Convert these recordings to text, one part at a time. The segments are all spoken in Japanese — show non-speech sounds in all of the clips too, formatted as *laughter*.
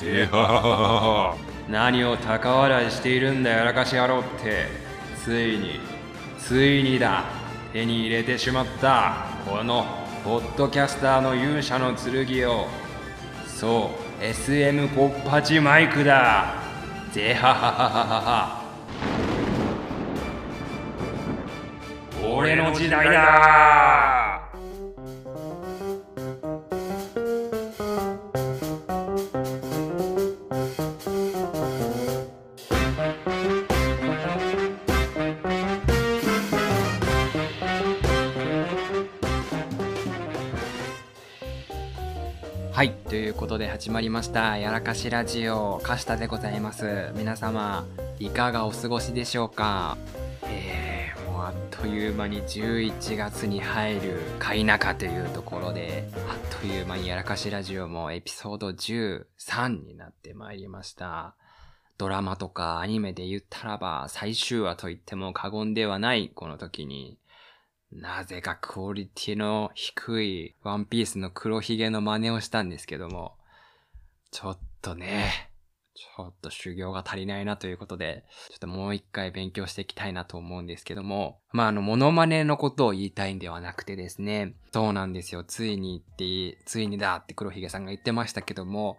ぜはははは何を高笑いしているんだやらかし野郎って。ついについにだ。手に入れてしまった。このポッドキャスターの勇者の剣を。そう SM ポッパチマイクだ。ぜははははは俺の時代だはい、ということで始まりました、やらかしラジオ、カシタでございます。皆様、いかがお過ごしでしょうか？えー、もうあっという間に11月に入るか否かというところで、あっという間にやらかしラジオもエピソード13になってまいりました。ドラマとかアニメで言ったらば最終話と言っても過言ではないこの時に、なぜかクオリティの低いワンピースの黒ひげの真似をしたんですけども、ちょっとね、ちょっと修行が足りないなということで、ちょっともう一回勉強していきたいなと思うんですけども、まああの、モノマネのことを言いたいんではなくてですね、そうなんですよ、ついにって、ついにだって黒ひげさんが言ってましたけども、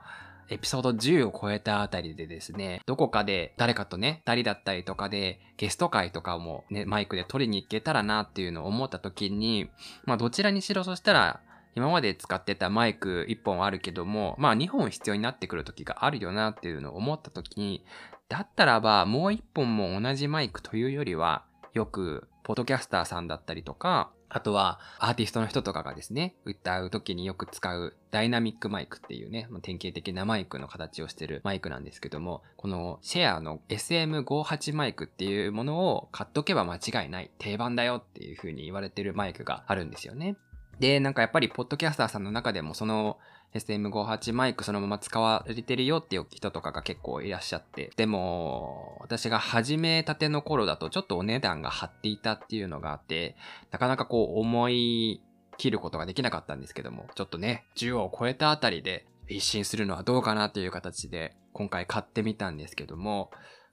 エピソード10を超えたあたりでですね、どこかで誰かとね、二人だったりとかでゲスト会とかもね、マイクで撮りに行けたらなっていうのを思った時に、まあどちらにしろそしたら、今まで使ってたマイク1本あるけども、まあ2本必要になってくる時があるよなっていうのを思った時に、だったらばもう1本も同じマイクというよりは、よく、ポッドキャスターさんだったりとか、あとは、アーティストの人とかがですね、歌う時によく使うダイナミックマイクっていうね、まあ典型的なマイクの形をしてるマイクなんですけども、このシェアの SM58 マイクっていうものを買っとけば間違いない定番だよっていう風に言われてるマイクがあるんですよね。で、なんかやっぱりポッドキャスターさんの中でもその SM58 マイクそのまま使われてるよっていう人とかが結構いらっしゃって。でも、私が始めたての頃だとちょっとお値段が張っていたっていうのがあって、なかなかこう思い切ることができなかったんですけども、ちょっとね、10を超えたあたりで一新するのはどうかなという形で今回買ってみたんですけども、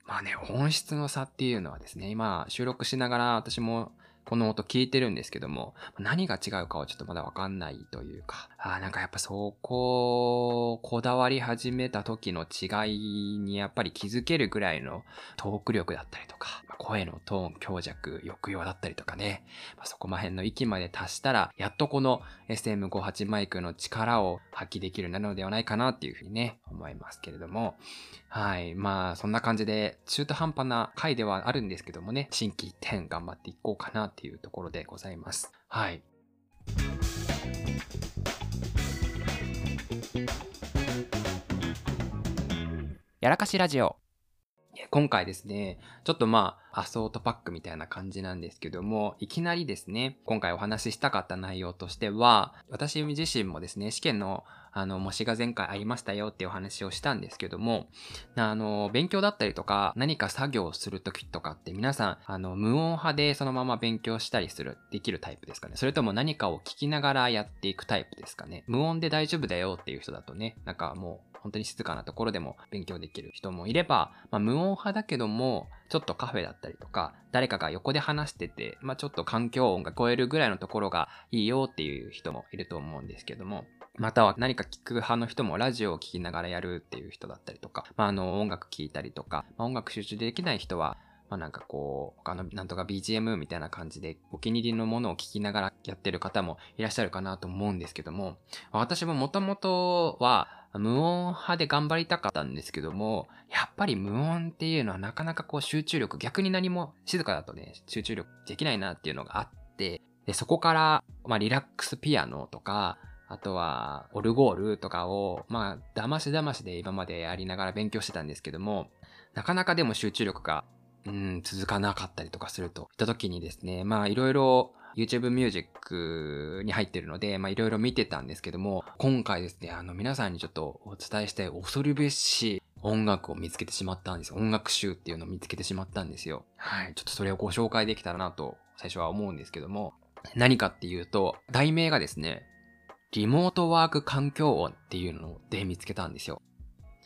まあね、音質の差っていうのはですね、今収録しながら私もこの音聞いてるんですけども、何が違うかはちょっとまだわかんないというか、あーなんかやっぱそこ、こだわり始めた時の違いにやっぱり気づけるぐらいのトーク力だったりとか、声のトーン、強弱、抑揚だったりとかね、まあ、そこま辺の域まで達したら、やっとこの SM58 マイクの力を発揮できるなのではないかなっていうふうにね、思いますけれども、はい。まあ、そんな感じで、中途半端な回ではあるんですけどもね、新規一点頑張っていこうかなっていうところでございます。はい。やらかしラジオ。今回ですね、ちょっとまあ、アソートパックみたいな感じなんですけども、いきなりですね、今回お話ししたかった内容としては、私自身もですね、試験のあの、模試が前回ありましたよっていうお話をしたんですけども、あの、勉強だったりとか、何か作業をするときとかって皆さん、あの、無音派でそのまま勉強したりする、できるタイプですかね。それとも何かを聞きながらやっていくタイプですかね。無音で大丈夫だよっていう人だとね、なんかもう、本当に静かなところでも勉強できる人もいれば、まあ、無音派だけども、ちょっとカフェだったりとか、誰かが横で話してて、まあ、ちょっと環境音が聞こえるぐらいのところがいいよっていう人もいると思うんですけども、または何か聞く派の人もラジオを聞きながらやるっていう人だったりとか、まあ、あの、音楽聴いたりとか、まあ、音楽集中できない人は、まあなんかこう、他のなんとか BGM みたいな感じでお気に入りのものを聞きながらやってる方もいらっしゃるかなと思うんですけども、私ももともとは無音派で頑張りたかったんですけども、やっぱり無音っていうのはなかなかこう集中力、逆に何も静かだとね、集中力できないなっていうのがあって、で、そこから、まあリラックスピアノとか、あとは、オルゴールとかを、まあ、だましだましで今までやりながら勉強してたんですけども、なかなかでも集中力が、うん、続かなかったりとかするといった時にですね、まあ、いろいろ YouTube ミュージックに入ってるので、まあ、いろいろ見てたんですけども、今回ですね、あの、皆さんにちょっとお伝えしたい恐るべし音楽を見つけてしまったんですよ。音楽集っていうのを見つけてしまったんですよ。はい。ちょっとそれをご紹介できたらなと、最初は思うんですけども、何かっていうと、題名がですね、リモートワーク環境音っていうので見つけたんですよ。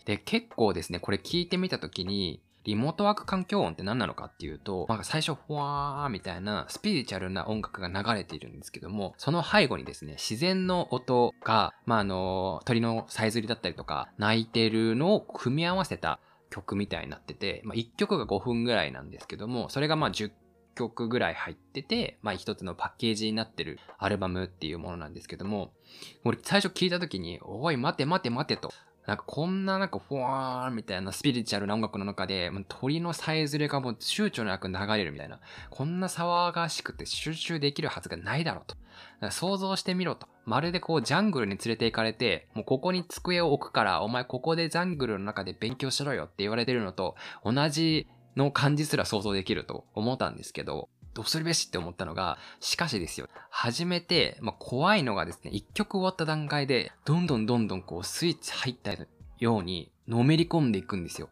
で、結構ですね、これ聞いてみたときに、リモートワーク環境音って何なのかっていうと、なんか最初、ふわーみたいなスピリチュアルな音楽が流れているんですけども、その背後にですね、自然の音が、まあ、あの、鳥のさえずりだったりとか、鳴いてるのを組み合わせた曲みたいになってて、まあ、1曲が5分ぐらいなんですけども、それがま10曲ぐらい入ってて、まあ一つのパッケージになってるアルバムっていうものなんですけども、俺最初聞いた時に、おい待て待て待てと。なんかこんななんかふわーみたいなスピリチュアルな音楽の中で、鳥のさえずれがもう躊躇なく流れるみたいな。こんな騒がしくて集中できるはずがないだろうと。想像してみろと。まるでこうジャングルに連れて行かれて、もうここに机を置くから、お前ここでジャングルの中で勉強しろよって言われてるのと同じの感じすら想像できると思ったんですけど、どうするべしって思ったのが、しかしですよ、初めて、まあ、怖いのがですね、一曲終わった段階で、どんどんどんどんこうスイッチ入ったように、のめり込んでいくんですよ。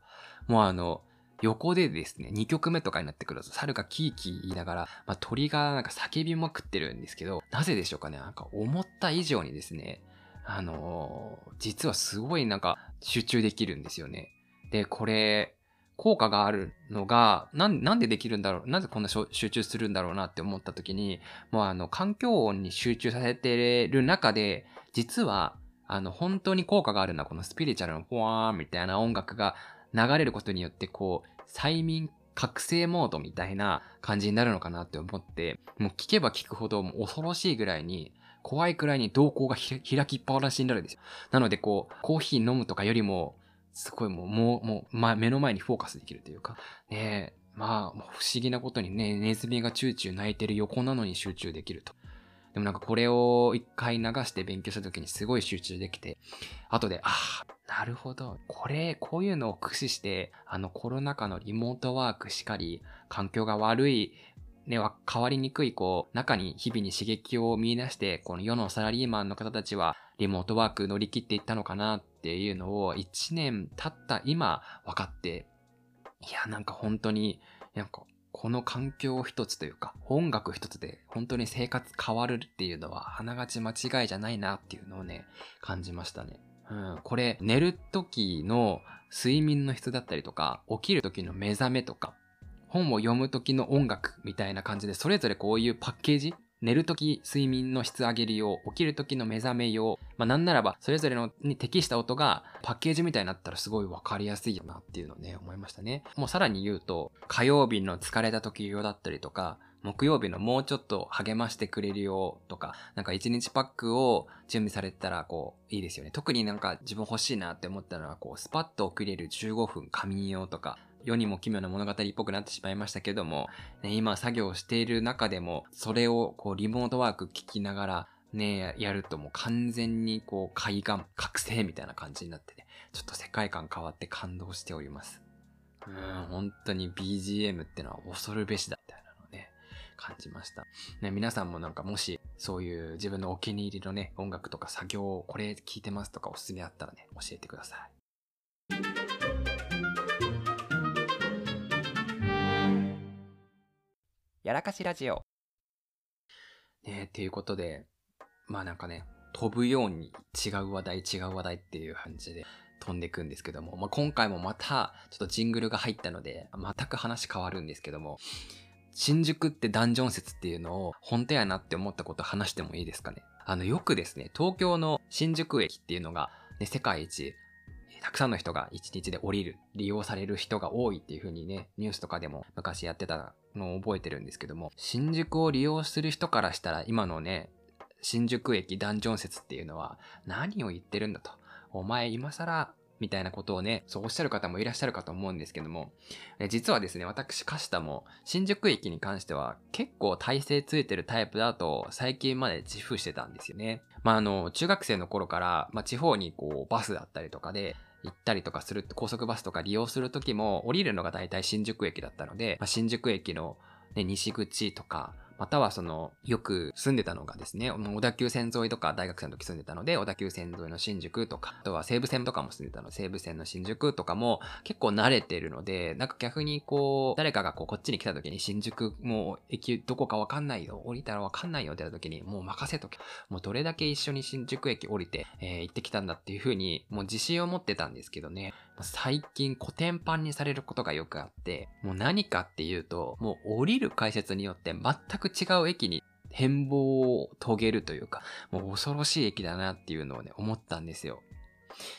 もうあの、横でですね、2曲目とかになってくると、猿がキーキー言いながら、まあ、鳥がなんか叫びまくってるんですけど、なぜでしょうかねなんか思った以上にですね、あのー、実はすごいなんか集中できるんですよね。で、これ、効果があるのが、なん、でできるんだろうなぜこんな集中するんだろうなって思った時に、もうあの、環境音に集中させてる中で、実は、あの、本当に効果があるのはこのスピリチュアルのポワーンみたいな音楽が流れることによって、こう、催眠覚醒モードみたいな感じになるのかなって思って、もう聞けば聞くほどもう恐ろしいぐらいに、怖いくらいに瞳孔が開きっぱなしになるんですよ。なのでこう、コーヒー飲むとかよりも、すごいもう、もう、もう、ま、目の前にフォーカスできるというか、ねまあ、不思議なことにね、ネズミがチューチュー泣いてる横なのに集中できると。でもなんかこれを一回流して勉強した時にすごい集中できて、後で、ああ、なるほど。これ、こういうのを駆使して、あのコロナ禍のリモートワークしかり、環境が悪い、ね、変わりにくい、こう、中に日々に刺激を見出して、この世のサラリーマンの方たちは、リモートワーク乗り切っていったのかなっていうのを1年経った今分かって、いや、なんか本当に、なんかこの環境一つというか、音楽一つで本当に生活変わるっていうのは、あながち間違いじゃないなっていうのをね、感じましたね。うん、これ、寝る時の睡眠の質だったりとか、起きる時の目覚めとか、本を読む時の音楽みたいな感じで、それぞれこういうパッケージ寝るとき睡眠の質上げるよう、起きるときの目覚めよう、まあなんならばそれぞれのに適した音がパッケージみたいになったらすごいわかりやすいよなっていうのをね、思いましたね。もうさらに言うと、火曜日の疲れた時用だったりとか、木曜日のもうちょっと励ましてくれるよとか、なんか1日パックを準備されたらこういいですよね。特になんか自分欲しいなって思ったのはこうスパッと送れる15分仮眠用とか、世にも奇妙な物語っぽくなってしまいましたけども、ね、今作業している中でも、それをこうリモートワーク聞きながら、ね、やるともう完全にこう海岸、覚醒みたいな感じになってね、ちょっと世界観変わって感動しております。うん、本当に BGM ってのは恐るべしだみたいなのね、感じました。ね、皆さんもなんかもし、そういう自分のお気に入りのね、音楽とか作業をこれ聞いてますとかおすすめあったらね、教えてください。やらかしラジオ。ねっていうことで、まあなんかね、飛ぶように違う話題違う話題っていう感じで飛んでいくんですけども、まあ、今回もまたちょっとジングルが入ったので、全く話変わるんですけども、新宿ってダンジョン説っていうのを本当やなって思ったこと話してもいいですかね？あの、よくですね、東京の新宿駅っていうのが、ね、世界一たくさんの人が一日で降りる、利用される人が多いっていう風にね、ニュースとかでも昔やってたのを覚えてるんですけども、新宿を利用する人からしたら今のね、新宿駅ダンジョン説っていうのは何を言ってるんだと。お前今更みたいなことをね、そうおっしゃる方もいらっしゃるかと思うんですけども、実はですね、私、カシタも、新宿駅に関しては結構体勢ついてるタイプだと最近まで自負してたんですよね。まあ、あの、中学生の頃から、まあ、地方にこう、バスだったりとかで、行ったりとかする、高速バスとか利用するときも降りるのが大体新宿駅だったので、まあ、新宿駅の、ね、西口とか、またはその、よく住んでたのがですね、小田急線沿いとか大学生の時住んでたので、小田急線沿いの新宿とか、あとは西武線とかも住んでたので、西武線の新宿とかも結構慣れてるので、なんか逆にこう、誰かがこう、こっちに来た時に新宿もう駅どこかわかんないよ、降りたらわかんないよって言った時に、もう任せとけ。もうどれだけ一緒に新宿駅降りて、えー、行ってきたんだっていう風に、もう自信を持ってたんですけどね、最近古典版にされることがよくあって、もう何かっていうと、もう降りる解説によって全く違う駅に変貌を遂げるというか、もう恐ろしい駅だなっていうのをね、思ったんですよ。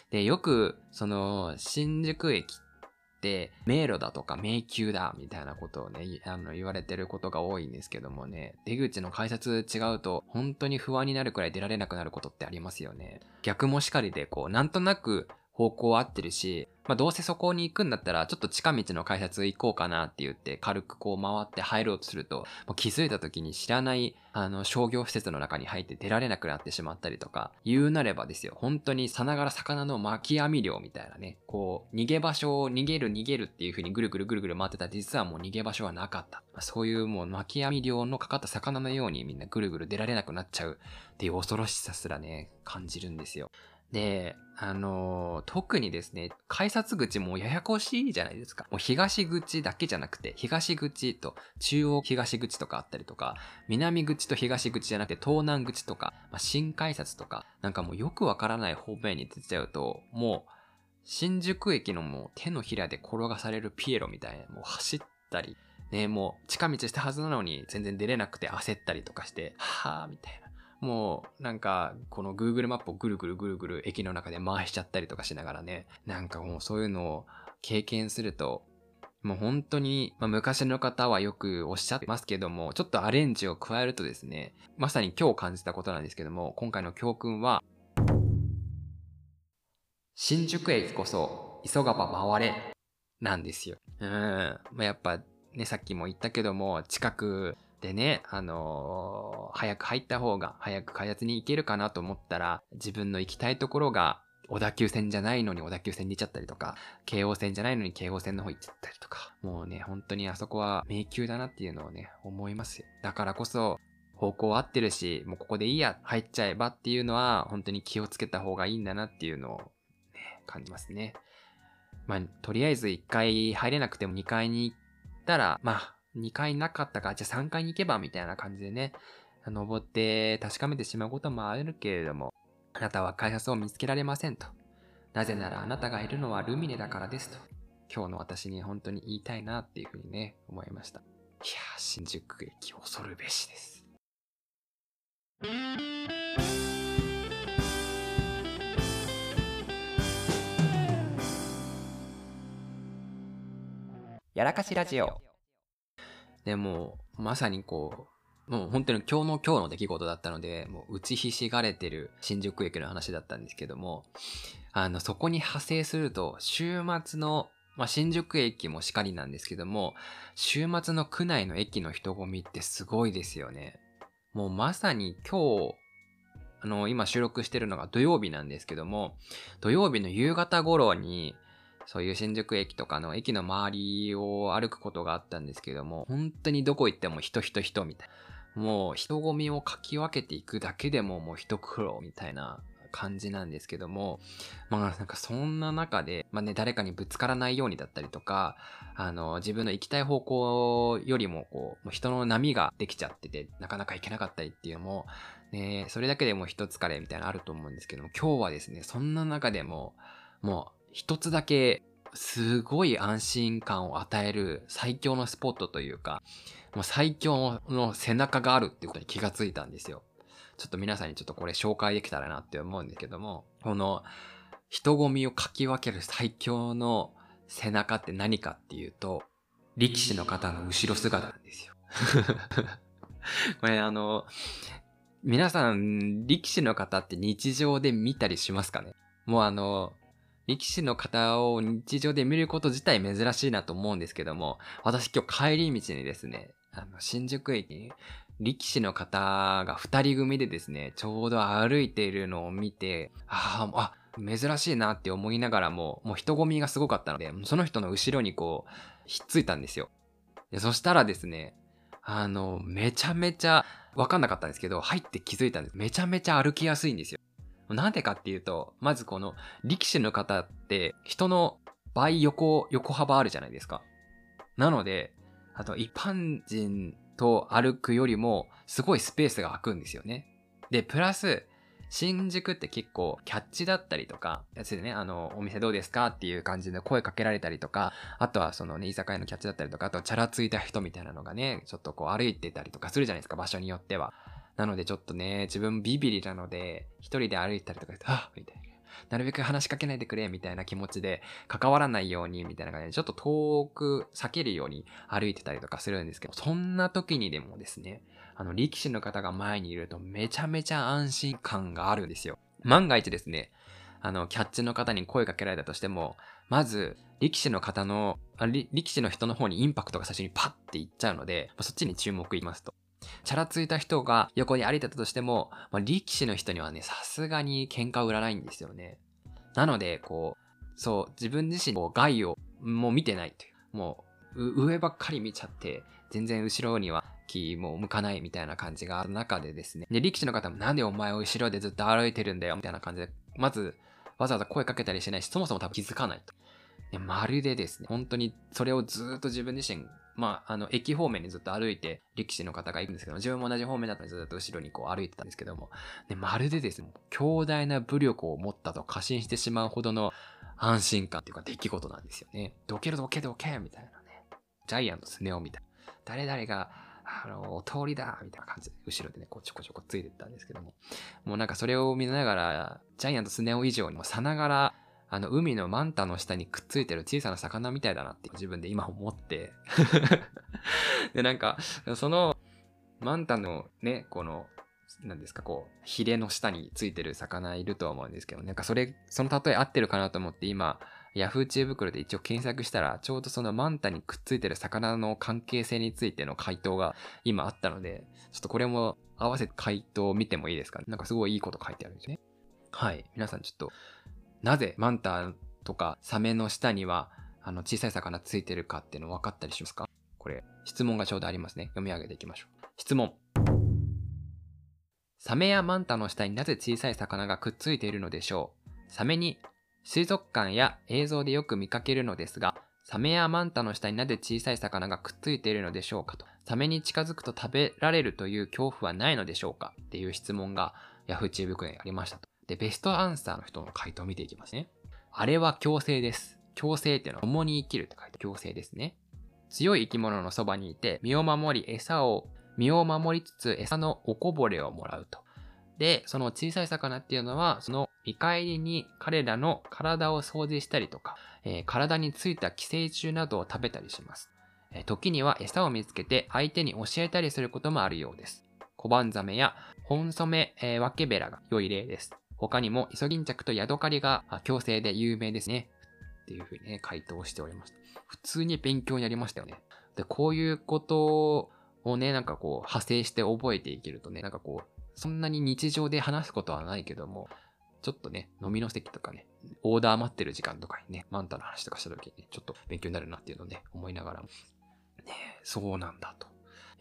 で、よく、その、新宿駅って、迷路だとか迷宮だ、みたいなことをね、あの、言われてることが多いんですけどもね、出口の改札違うと、本当に不安になるくらい出られなくなることってありますよね。逆もしかりで、こう、なんとなく方向合ってるし、まあ、どうせそこに行くんだったら、ちょっと近道の改札行こうかなって言って、軽くこう回って入ろうとすると、もう気づいた時に知らない、あの、商業施設の中に入って出られなくなってしまったりとか、言うなればですよ、本当にさながら魚の巻き網漁みたいなね、こう、逃げ場所を逃げる逃げるっていう風にぐるぐるぐるぐる回ってたら、実はもう逃げ場所はなかった。まあ、そういうもう巻き網漁のかかった魚のようにみんなぐるぐる出られなくなっちゃうっていう恐ろしさすらね、感じるんですよ。で、あのー、特にですね、改札口もややこしいじゃないですか。もう東口だけじゃなくて、東口と中央東口とかあったりとか、南口と東口じゃなくて東南口とか、まあ、新改札とか、なんかもうよくわからない方面に出ちゃうと、もう、新宿駅のもう手のひらで転がされるピエロみたいな、もう走ったり、ね、もう近道したはずなのに全然出れなくて焦ったりとかして、はぁ、みたいな。もうなんかこの Google マップをぐるぐるぐるぐる駅の中で回しちゃったりとかしながらね、なんかもうそういうのを経験すると、もう本当に、まあ、昔の方はよくおっしゃってますけども、ちょっとアレンジを加えるとですね、まさに今日感じたことなんですけども、今回の教訓は、新宿駅こそ急がば回れなんですよ。うん。まあ、やっぱね、さっきも言ったけども、近くでね、あのー、早く入った方が、早く開発に行けるかなと思ったら、自分の行きたいところが、小田急線じゃないのに小田急線に行っちゃったりとか、京王線じゃないのに京王線の方行っちゃったりとか、もうね、本当にあそこは迷宮だなっていうのをね、思いますよ。だからこそ、方向合ってるし、もうここでいいや、入っちゃえばっていうのは、本当に気をつけた方がいいんだなっていうのを、ね、感じますね。まあ、とりあえず1回入れなくても2階に行ったら、まあ、2階なかったか、じゃあ3階に行けばみたいな感じでね、登って確かめてしまうこともあるけれども、あなたは開発を見つけられませんと。なぜならあなたがいるのはルミネだからですと。今日の私に本当に言いたいなっていうふうにね、思いました。いやー、新宿駅恐るべしです。やらかしラジオでもう、まさにこう、もう本当に今日の今日の出来事だったので、もう打ちひしがれてる新宿駅の話だったんですけども、あの、そこに派生すると、週末の、まあ、新宿駅もしかりなんですけども、週末の区内の駅の人混みってすごいですよね。もうまさに今日、あの、今収録してるのが土曜日なんですけども、土曜日の夕方頃に、そういう新宿駅とかの駅の周りを歩くことがあったんですけども、本当にどこ行っても人人人みたいな。もう人混みをかき分けていくだけでももう一苦労みたいな感じなんですけども、まあなんかそんな中で、まあね、誰かにぶつからないようにだったりとか、あの、自分の行きたい方向よりもこう、もう人の波ができちゃってて、なかなか行けなかったりっていうのも、ね、それだけでも一疲れみたいなのあると思うんですけども、今日はですね、そんな中でも、もう一つだけすごい安心感を与える最強のスポットというか、もう最強の背中があるっていうことに気がついたんですよ。ちょっと皆さんにちょっとこれ紹介できたらなって思うんですけども、この人混みをかき分ける最強の背中って何かっていうと、力士の方の後ろ姿なんですよ。*laughs* これあの、皆さん力士の方って日常で見たりしますかね？もうあの、力士の方を日常で見ること自体珍しいなと思うんですけども、私今日帰り道にですね、あの、新宿駅に力士の方が二人組でですね、ちょうど歩いているのを見て、ああ、珍しいなって思いながらも、もう人混みがすごかったので、その人の後ろにこう、ひっついたんですよ。でそしたらですね、あの、めちゃめちゃわかんなかったんですけど、入って気づいたんです。めちゃめちゃ歩きやすいんですよ。なんでかっていうと、まずこの力士の方って人の倍横、横幅あるじゃないですか。なので、あと一般人と歩くよりもすごいスペースが空くんですよね。で、プラス、新宿って結構キャッチだったりとか、やつでね、あの、お店どうですかっていう感じで声かけられたりとか、あとはそのね、居酒屋のキャッチだったりとか、あとチャラついた人みたいなのがね、ちょっとこう歩いてたりとかするじゃないですか、場所によっては。なのでちょっとね、自分ビビリなので、一人で歩いたりとかして、あみたいな。なるべく話しかけないでくれ、みたいな気持ちで、関わらないように、みたいな感じで、ちょっと遠く避けるように歩いてたりとかするんですけど、そんな時にでもですね、あの、力士の方が前にいるとめちゃめちゃ安心感があるんですよ。万が一ですね、あの、キャッチの方に声かけられたとしても、まず、力士の方の、力士の人の方にインパクトが最初にパッていっちゃうので、そっちに注目いますと。チャラついた人が横に歩いてたとしても、まあ、力士の人にはね、さすがに喧嘩売らないんですよね。なので、こう、そう、自分自身、こう、害を、もう見てないという。もう、上ばっかり見ちゃって、全然後ろには気も向かないみたいな感じがある中でですね。で、力士の方もなんでお前を後ろでずっと歩いてるんだよ、みたいな感じで、まず、わざわざ声かけたりしないし、そもそも多分気づかないと。まるでですね、本当にそれをずっと自分自身まあ、あの、駅方面にずっと歩いて、力士の方が行くんですけど、自分も同じ方面だったのでずっと後ろにこう歩いてたんですけども、ね、まるでですね、強大な武力を持ったと過信してしまうほどの安心感っていうか出来事なんですよね。どけるどけどけみたいなね。ジャイアントスネ夫みたいな。誰々が、あの、お通りだみたいな感じで、後ろでね、こうちょこちょこついてったんですけども。もうなんかそれを見ながら、ジャイアントスネ夫以上にもさながら、あの、海のマンタの下にくっついてる小さな魚みたいだなって自分で今思って *laughs* で、なんか、その、マンタのね、この、何ですか、こう、ヒレの下についてる魚いるとは思うんですけど、なんかそれ、その例え合ってるかなと思って今、ヤフー知恵袋で一応検索したら、ちょうどそのマンタにくっついてる魚の関係性についての回答が今あったので、ちょっとこれも合わせて回答を見てもいいですか？なんかすごいいいこと書いてあるんですね。はい。皆さんちょっとなぜマンタとかサメの下にはあの小さい魚ついてるかっていうの分かったりしますか？これ質問がちょうどありますね。読み上げていきましょう。質問。サメやマンタの下になぜ小さい魚がくっついているのでしょう？サメに水族館や映像でよく見かけるのですが、サメやマンタの下になぜ小さい魚がくっついているのでしょうかと。サメに近づくと食べられるという恐怖はないのでしょうか？っていう質問が Yahoo 知恵袋にありましたと。で、ベストアンサーの人の回答を見ていきますね。あれは強制です。強制っていうのは共に生きるって書いて強制ですね。強い生き物のそばにいて、身を守り、餌を、身を守りつつ餌のおこぼれをもらうと。で、その小さい魚っていうのは、その見返りに彼らの体を掃除したりとか、えー、体についた寄生虫などを食べたりします。えー、時には餌を見つけて相手に教えたりすることもあるようです。小判ザメや本染め、えー、ワケベラが良い例です。他にも、イソギンチャクとヤドカリが強制で有名ですね。っていうふうにね、回答しておりました。普通に勉強になりましたよね。で、こういうことをね、なんかこう、派生して覚えていけるとね、なんかこう、そんなに日常で話すことはないけども、ちょっとね、飲みの席とかね、オーダー待ってる時間とかにね、マンタの話とかした時にね、ちょっと勉強になるなっていうのをね、思いながら、ね、そうなんだと。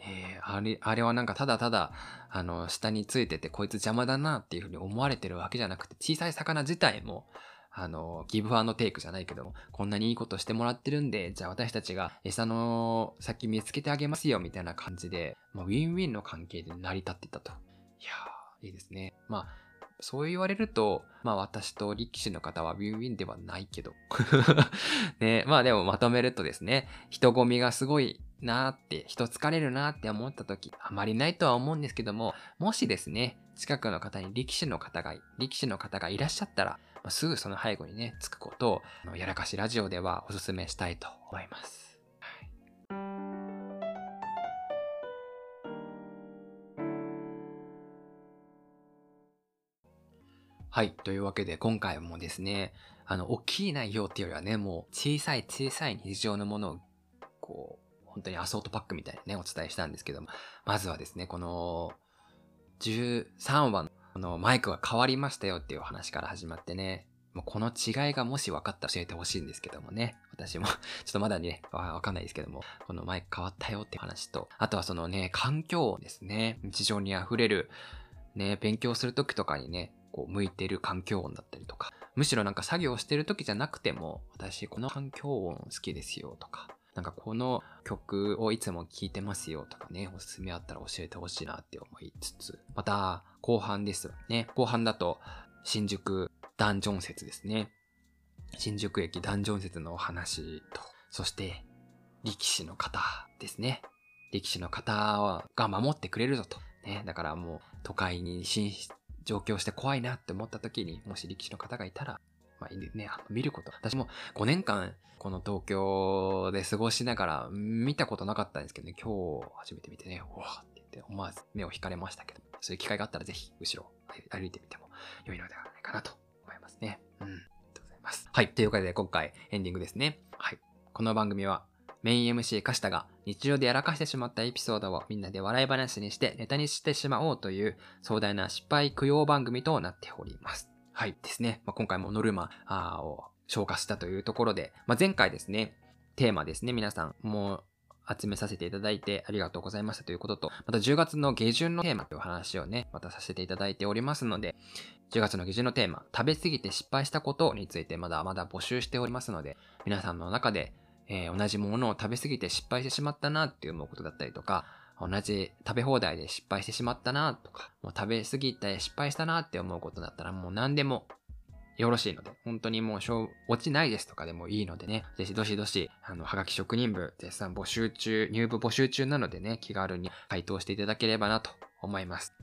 えー、あれ、あれはなんかただただ、あの、下についててこいつ邪魔だなっていうふうに思われてるわけじゃなくて、小さい魚自体も、あの、ギブアンドテイクじゃないけども、こんなにいいことしてもらってるんで、じゃあ私たちが餌の先見つけてあげますよ、みたいな感じで、まあ、ウィンウィンの関係で成り立ってたと。いやー、いいですね。まあ、そう言われると、まあ私と力士の方はウィンウィンではないけど。*laughs* ね、まあでもまとめるとですね、人混みがすごいなーって、人疲れるなーって思った時、あまりないとは思うんですけども、もしですね、近くの方に力士の方が、力士の方がいらっしゃったら、まあ、すぐその背後にね、つくことを、やらかしラジオではお勧めしたいと思います。はい。というわけで、今回もですね、あの、大きい内容っていうよりはね、もう小さい小さい日常のものを、こう、本当にアソートパックみたいにね、お伝えしたんですけども、まずはですね、この、13話のマイクが変わりましたよっていう話から始まってね、もうこの違いがもし分かったら教えてほしいんですけどもね。私も *laughs* ちょっとまだね、わかんないですけども、この前変わったよって話と、あとはそのね、環境音ですね。日常に溢れる、ね、勉強するときとかにね、こう、向いてる環境音だったりとか、むしろなんか作業してるときじゃなくても、私この環境音好きですよとか、なんかこの曲をいつも聴いてますよとかね、おすすめあったら教えてほしいなって思いつつ、また後半ですよね。後半だと新宿ダンジョン説ですね。新宿駅ダンジョン説のお話と、そして力士の方ですね。力士の方が守ってくれるぞと。ね、だからもう都会に上京して怖いなって思った時に、もし力士の方がいたら、まあね、あの見ること。私も5年間この東京で過ごしながら見たことなかったんですけどね、今日初めて見てね、わって言って思わず目を引かれましたけど、そういう機会があったらぜひ後ろ歩いてみても良いのではないかなと思いますね。うん。ありがとうございます。はい。ということで今回エンディングですね。はい。この番組はメイン MC カシタが日常でやらかしてしまったエピソードをみんなで笑い話にしてネタにしてしまおうという壮大な失敗供養番組となっております。はいですね。まあ、今回もノルマを消化したというところで、まあ、前回ですね、テーマですね、皆さんもう集めさせていただいてありがとうございましたということと、また10月の下旬のテーマという話をね、またさせていただいておりますので、10月の下旬のテーマ、食べ過ぎて失敗したことについてまだまだ募集しておりますので、皆さんの中で、えー、同じものを食べ過ぎて失敗してしまったなって思うことだったりとか、同じ食べ放題で失敗してしまったなとか、もう食べ過ぎて失敗したなって思うことだったらもう何でもよろしいので、本当にもう、落ちないですとかでもいいのでね、ぜひどしどし、あの、はがき職人部絶賛募集中、入部募集中なのでね、気軽に回答していただければなと思います。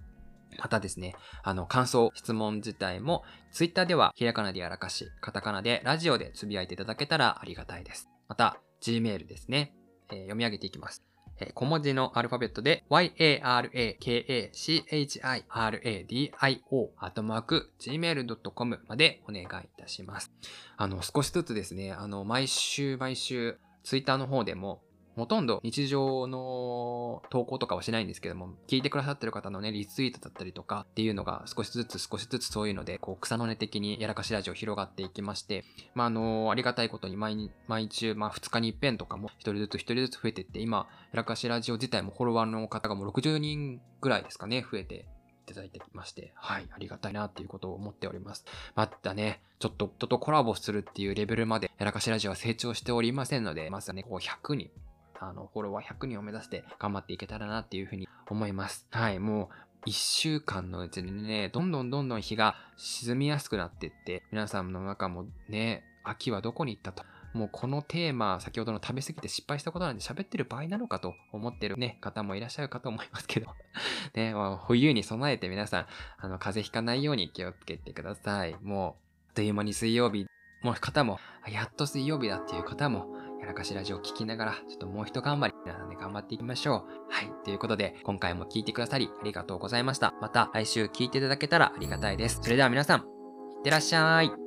またですね、あの、感想、質問自体も、ツイッターでは、ひらかなでやらかし、カタカナでラジオでつぶやいていただけたらありがたいです。また、Gmail ですね、えー、読み上げていきます。え小文字のアルファベットで yarakachiradio アットマーク gmail.com までお願いいたします。あの、少しずつですね、あの、毎週毎週、ツイッターの方でもほとんど日常の投稿とかはしないんですけども、聞いてくださってる方のね、リツイートだったりとかっていうのが少しずつ少しずつそういうので、こう草の根的にやらかしラジオ広がっていきまして、まあ、あのありがたいことに毎毎週、まあ、2日に一遍とかも一人ずつ一人ずつ増えていって、今、やらかしラジオ自体もフォロワーの方がもう60人ぐらいですかね、増えていただいてまして、はい、ありがたいなっていうことを思っております。またね、ちょっと人とコラボするっていうレベルまで、やらかしラジオは成長しておりませんので、まずはね、こう100人、あの、フォロワー100人を目指して頑張っていけたらなっていうふうに思います。はい、もう、1週間のうちにね、どんどんどんどん日が沈みやすくなっていって、皆さんの中もね、秋はどこに行ったと。もうこのテーマ、先ほどの食べ過ぎて失敗したことなんで喋ってる場合なのかと思ってるね、方もいらっしゃるかと思いますけど。*laughs* ね、冬に備えて皆さん、あの、風邪ひかないように気をつけてください。もう、あっという間に水曜日の方も、やっと水曜日だっていう方も、らかしラジオを聞きながら、ちょっともう一頑張り、皆さんで頑張っていきましょう。はい。ということで、今回も聞いてくださり、ありがとうございました。また来週聞いていただけたらありがたいです。それでは皆さん、いってらっしゃい。